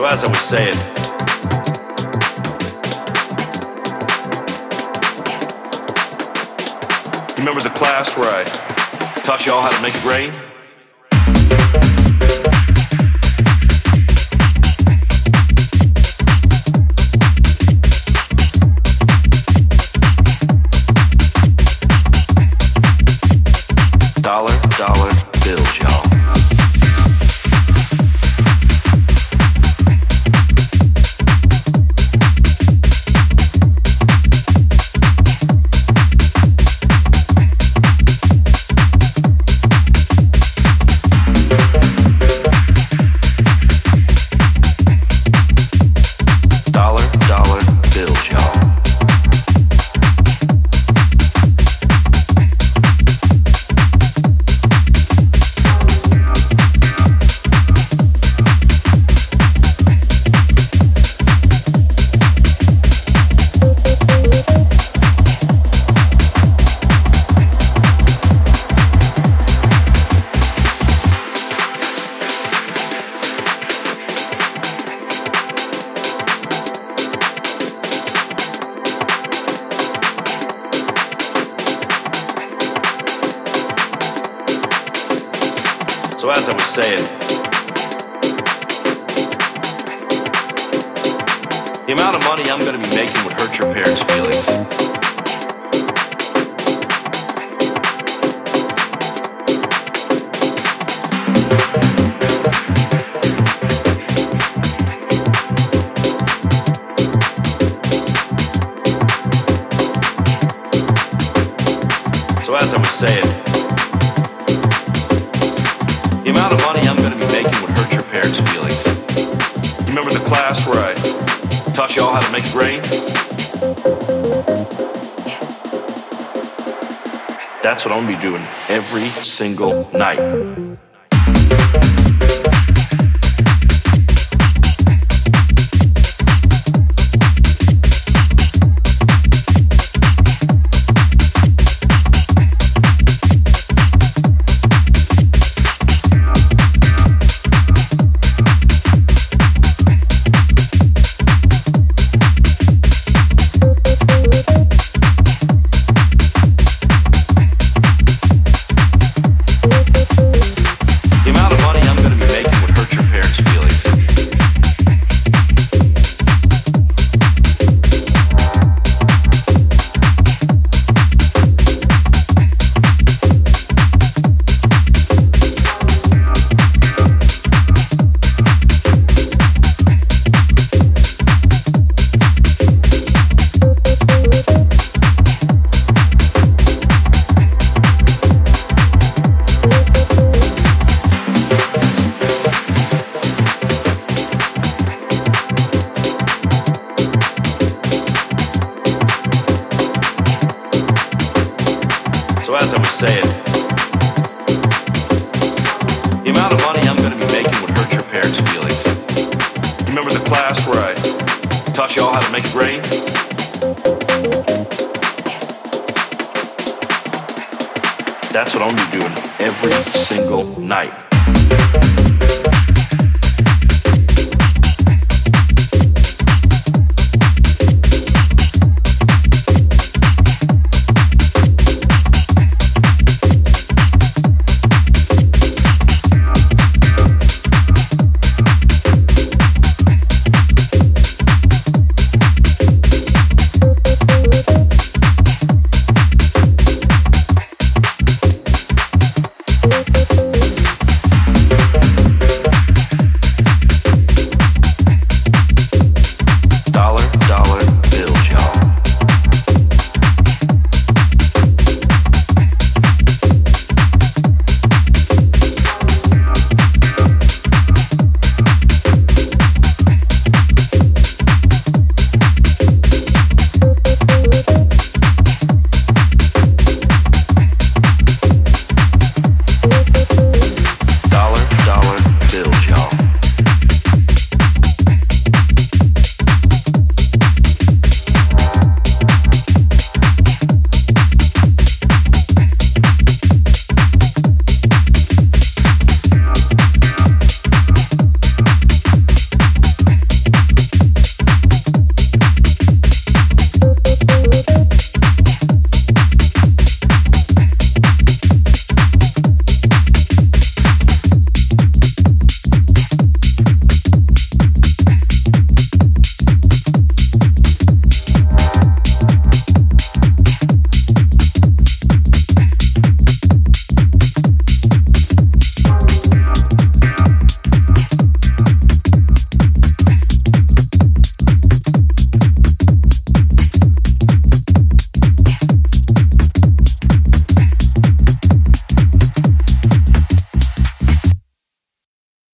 as I was saying, remember the class where I taught you all how to make it rain? Dollar, dollar bills, y'all. As I was saying, the amount of money I'm going to be making would hurt your parents' feelings. So as amount of money I'm going to be making would hurt your parents' feelings. Remember the class where I taught you all how to make rain? That's what I'm going to be doing every single night. That's what I'm going to be making will hurt your parents' feelings. Remember the class where I taught y'all how to make grain? That's what I'll be doing every single night.